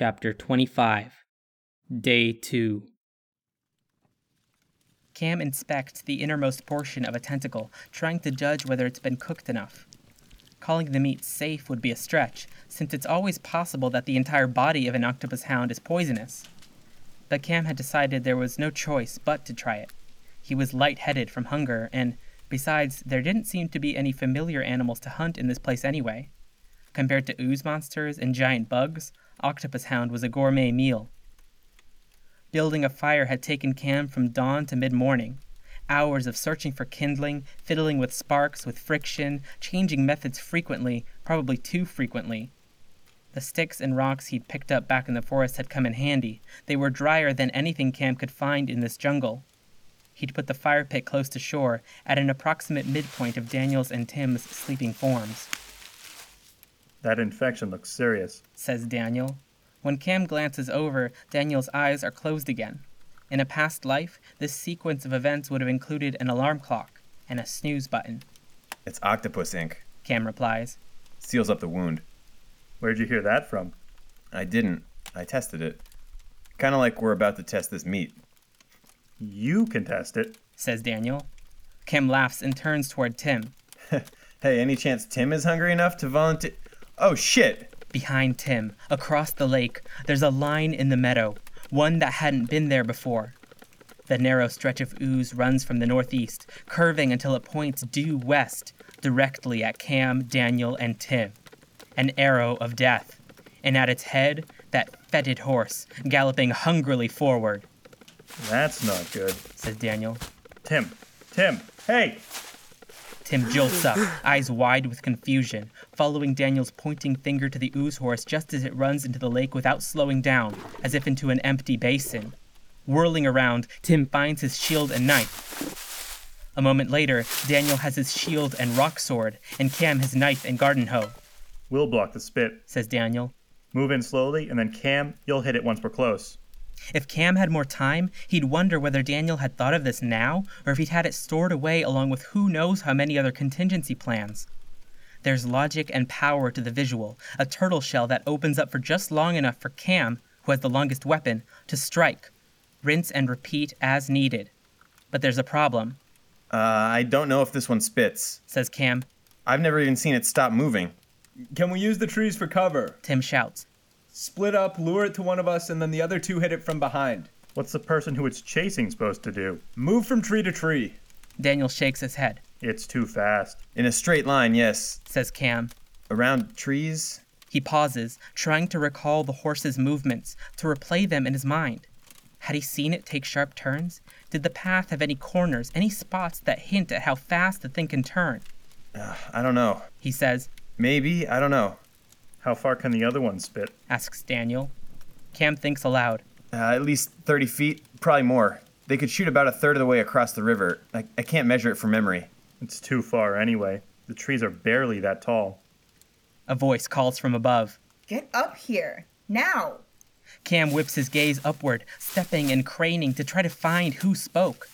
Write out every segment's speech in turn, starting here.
Chapter 25 Day 2 Cam inspects the innermost portion of a tentacle, trying to judge whether it's been cooked enough. Calling the meat safe would be a stretch, since it's always possible that the entire body of an octopus hound is poisonous. But Cam had decided there was no choice but to try it. He was light-headed from hunger, and besides, there didn't seem to be any familiar animals to hunt in this place anyway. Compared to ooze monsters and giant bugs, Octopus Hound was a gourmet meal. Building a fire had taken Cam from dawn to mid morning. Hours of searching for kindling, fiddling with sparks, with friction, changing methods frequently, probably too frequently. The sticks and rocks he'd picked up back in the forest had come in handy. They were drier than anything Cam could find in this jungle. He'd put the fire pit close to shore, at an approximate midpoint of Daniel's and Tim's sleeping forms. That infection looks serious. says Daniel. When Cam glances over, Daniel's eyes are closed again. In a past life, this sequence of events would have included an alarm clock and a snooze button. It's octopus ink. Cam replies. Seals up the wound. Where'd you hear that from? I didn't. I tested it. Kind of like we're about to test this meat. You can test it. says Daniel. Cam laughs and turns toward Tim. Hey, any chance Tim is hungry enough to volunteer? Oh shit! Behind Tim, across the lake, there's a line in the meadow, one that hadn't been there before. The narrow stretch of ooze runs from the northeast, curving until it points due west, directly at Cam, Daniel, and Tim. An arrow of death. And at its head, that fetid horse, galloping hungrily forward, That's not good. says Daniel. Tim. Tim. Hey! Tim jolts up, eyes wide with confusion, following Daniel's pointing finger to the ooze horse just as it runs into the lake without slowing down, as if into an empty basin. Whirling around, Tim finds his shield and knife. A moment later, Daniel has his shield and rock sword, and Cam his knife and garden hoe, We'll block the spit. says Daniel. Move in slowly, and then Cam, you'll hit it once we're close. If Cam had more time, he'd wonder whether Daniel had thought of this now, or if he'd had it stored away along with who knows how many other contingency plans. There's logic and power to the visual, a turtle shell that opens up for just long enough for Cam, who has the longest weapon, to strike. Rinse and repeat as needed. But there's a problem, Uh, I don't know if this one spits. says Cam. I've never even seen it stop moving. Can we use the trees for cover? Tim shouts. Split up, lure it to one of us, and then the other two hit it from behind. What's the person who it's chasing supposed to do? Move from tree to tree. Daniel shakes his head, It's too fast. In a straight line, yes. says Cam. Around trees? He pauses, trying to recall the horse's movements, to replay them in his mind. Had he seen it take sharp turns? Did the path have any corners, any spots that hint at how fast the thing can turn? Uh, I don't know. He says, Maybe? I don't know. How far can the other one spit? asks Daniel. Cam thinks aloud. Uh, at least 30 feet, probably more. They could shoot about a third of the way across the river. I, I can't measure it from memory. It's too far anyway. The trees are barely that tall. A voice calls from above. Get up here. Now. Cam whips his gaze upward, stepping and craning to try to find who spoke.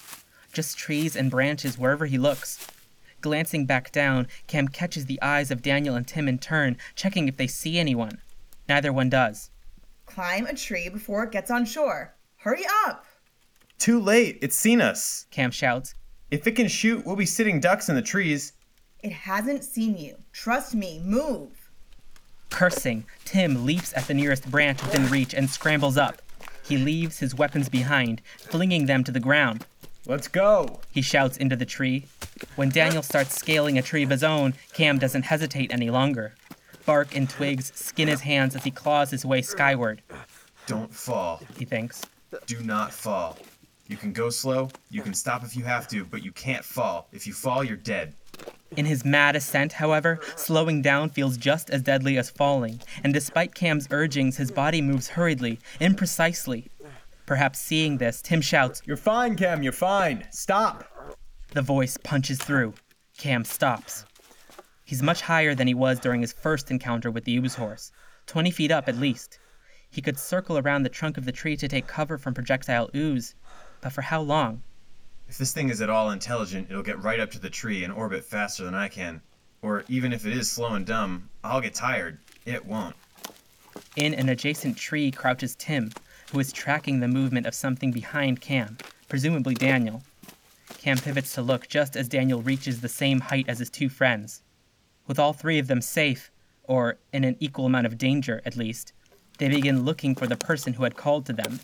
Just trees and branches wherever he looks. Glancing back down, Cam catches the eyes of Daniel and Tim in turn, checking if they see anyone. Neither one does. Climb a tree before it gets on shore. Hurry up. Too late! It's seen us! Cam shouts. If it can shoot, we'll be sitting ducks in the trees. It hasn't seen you. Trust me. Move. Cursing, Tim leaps at the nearest branch within reach and scrambles up. He leaves his weapons behind, flinging them to the ground. Let's go. He shouts into the tree. When Daniel starts scaling a tree of his own, Cam doesn't hesitate any longer. Bark and twigs skin his hands as he claws his way skyward, Don't fall. he thinks. Do not fall. You can go slow, you can stop if you have to, but you can't fall. If you fall, you're dead. In his mad ascent, however, slowing down feels just as deadly as falling, and despite Cam's urgings, his body moves hurriedly, imprecisely. Perhaps seeing this, Tim shouts, You're fine, Cam. You're fine. Stop. The voice punches through. Cam stops. He's much higher than he was during his first encounter with the ooze horse, 20 feet up at least. He could circle around the trunk of the tree to take cover from projectile ooze, but for how long? If this thing is at all intelligent, it'll get right up to the tree and orbit faster than I can. Or even if it is slow and dumb, I'll get tired. It won't. In an adjacent tree crouches Tim, who is tracking the movement of something behind Cam, presumably Daniel. Cam pivots to look just as Daniel reaches the same height as his two friends. With all three of them safe, or in an equal amount of danger at least, they begin looking for the person who had called to them.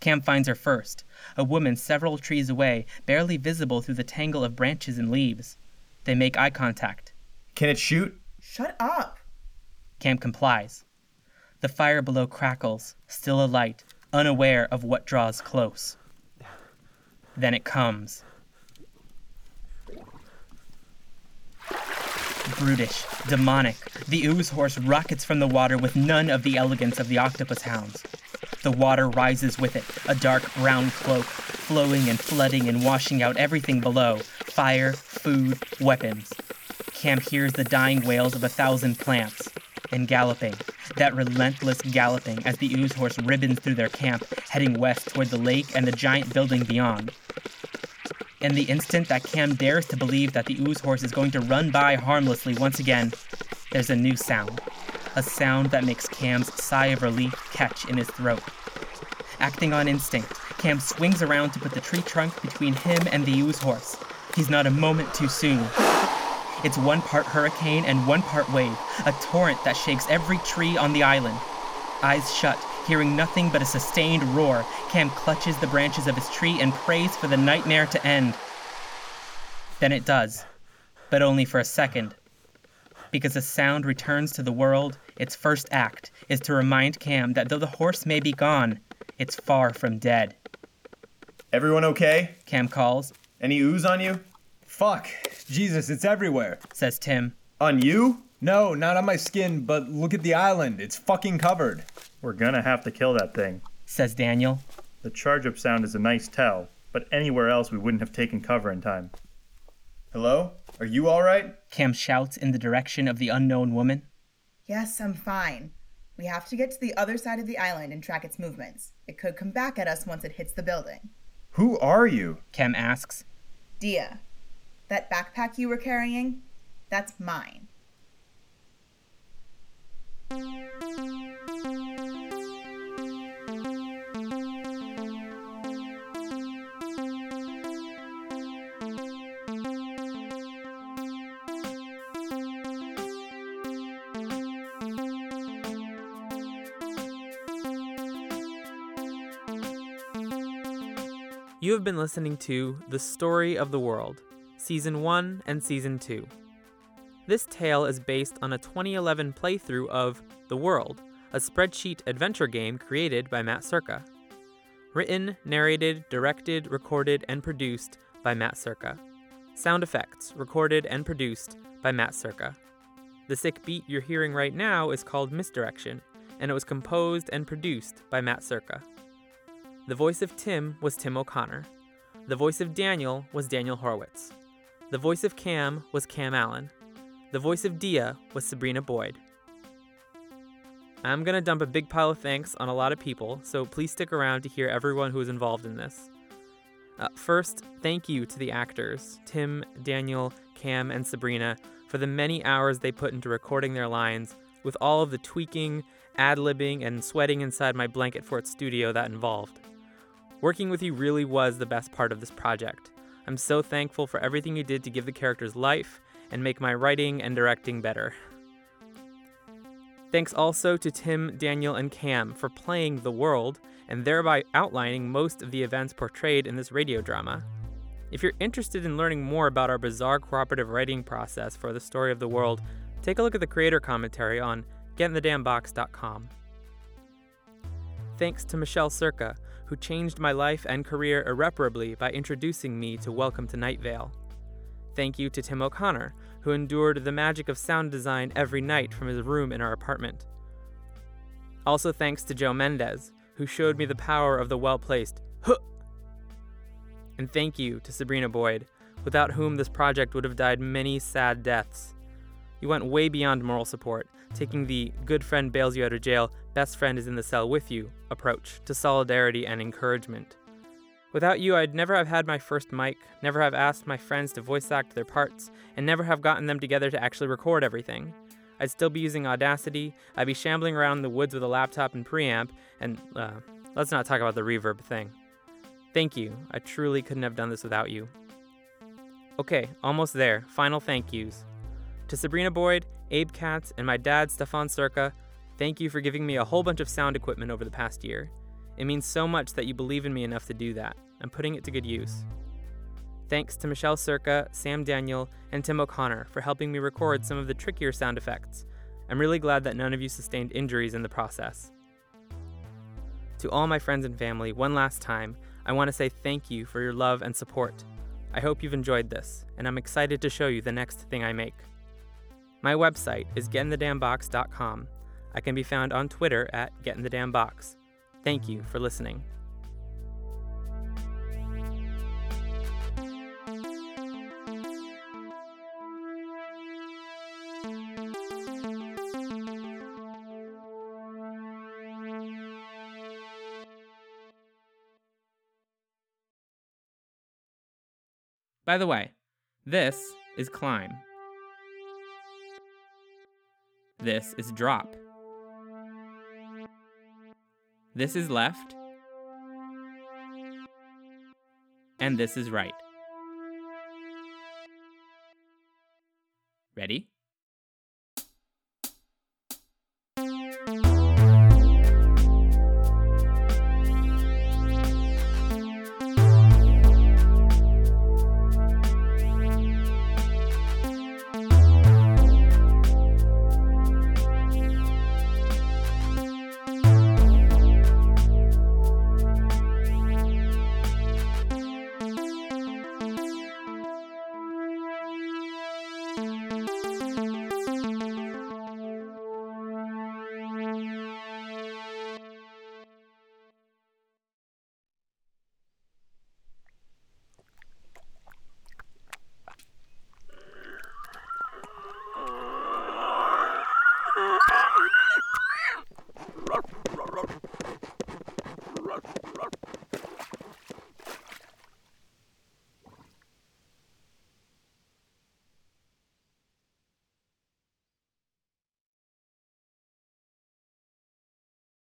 Cam finds her first, a woman several trees away, barely visible through the tangle of branches and leaves. They make eye contact. Can it shoot? Shut up. Cam complies. The fire below crackles, still alight, unaware of what draws close. Then it comes. Brutish, demonic, the ooze horse rockets from the water with none of the elegance of the octopus hounds. The water rises with it, a dark brown cloak, flowing and flooding and washing out everything below fire, food, weapons. Cam hears the dying wails of a thousand plants. And galloping, that relentless galloping as the ooze horse ribbons through their camp, heading west toward the lake and the giant building beyond. In the instant that Cam dares to believe that the ooze horse is going to run by harmlessly once again, there's a new sound. A sound that makes Cam's sigh of relief catch in his throat. Acting on instinct, Cam swings around to put the tree trunk between him and the ooze horse. He's not a moment too soon. It's one part hurricane and one part wave, a torrent that shakes every tree on the island. Eyes shut, hearing nothing but a sustained roar, Cam clutches the branches of his tree and prays for the nightmare to end. Then it does, but only for a second. Because the sound returns to the world, its first act is to remind Cam that though the horse may be gone, it's far from dead. Everyone okay? Cam calls, Any ooze on you? Fuck. Jesus, it's everywhere. says Tim. On you? No, not on my skin, but look at the island. It's fucking covered. We're gonna have to kill that thing. says Daniel. The charge up sound is a nice tell, but anywhere else we wouldn't have taken cover in time. Hello? Are you alright? Cam shouts in the direction of the unknown woman. Yes, I'm fine. We have to get to the other side of the island and track its movements. It could come back at us once it hits the building. Who are you? Cam asks. Dia, that backpack you were carrying, that's mine. You have been listening to The Story of the World, Season 1 and Season 2. This tale is based on a 2011 playthrough of The World, a spreadsheet adventure game created by Matt Circa. Written, narrated, directed, recorded, and produced by Matt Circa. Sound effects recorded and produced by Matt Circa. The sick beat you're hearing right now is called Misdirection, and it was composed and produced by Matt Circa. The voice of Tim was Tim O'Connor. The voice of Daniel was Daniel Horowitz. The voice of Cam was Cam Allen. The voice of Dia was Sabrina Boyd. I'm going to dump a big pile of thanks on a lot of people, so please stick around to hear everyone who was involved in this. Uh, first, thank you to the actors, Tim, Daniel, Cam, and Sabrina, for the many hours they put into recording their lines, with all of the tweaking, ad libbing, and sweating inside my blanket fort studio that involved. Working with you really was the best part of this project. I'm so thankful for everything you did to give the characters life and make my writing and directing better. Thanks also to Tim, Daniel, and Cam for playing the world and thereby outlining most of the events portrayed in this radio drama. If you're interested in learning more about our bizarre cooperative writing process for the story of the world, take a look at the creator commentary on getinthedamnbox.com. Thanks to Michelle Circa, who changed my life and career irreparably by introducing me to Welcome to Night Vale. Thank you to Tim O'Connor, who endured the magic of sound design every night from his room in our apartment. Also thanks to Joe Mendez, who showed me the power of the well placed huh. And thank you to Sabrina Boyd, without whom this project would have died many sad deaths. You went way beyond moral support, taking the good friend bails you out of jail, best friend is in the cell with you approach to solidarity and encouragement. Without you, I'd never have had my first mic, never have asked my friends to voice act their parts, and never have gotten them together to actually record everything. I'd still be using Audacity, I'd be shambling around the woods with a laptop and preamp, and uh, let's not talk about the reverb thing. Thank you. I truly couldn't have done this without you. Okay, almost there. Final thank yous. To Sabrina Boyd, Abe Katz, and my dad, Stefan Circa, thank you for giving me a whole bunch of sound equipment over the past year. It means so much that you believe in me enough to do that. I'm putting it to good use. Thanks to Michelle Circa, Sam Daniel, and Tim O'Connor for helping me record some of the trickier sound effects. I'm really glad that none of you sustained injuries in the process. To all my friends and family, one last time, I want to say thank you for your love and support. I hope you've enjoyed this, and I'm excited to show you the next thing I make. My website is getinthedamnbox.com. I can be found on Twitter at getinthedamnbox. Thank you for listening. By the way, this is climb. This is drop. This is left. And this is right. Ready?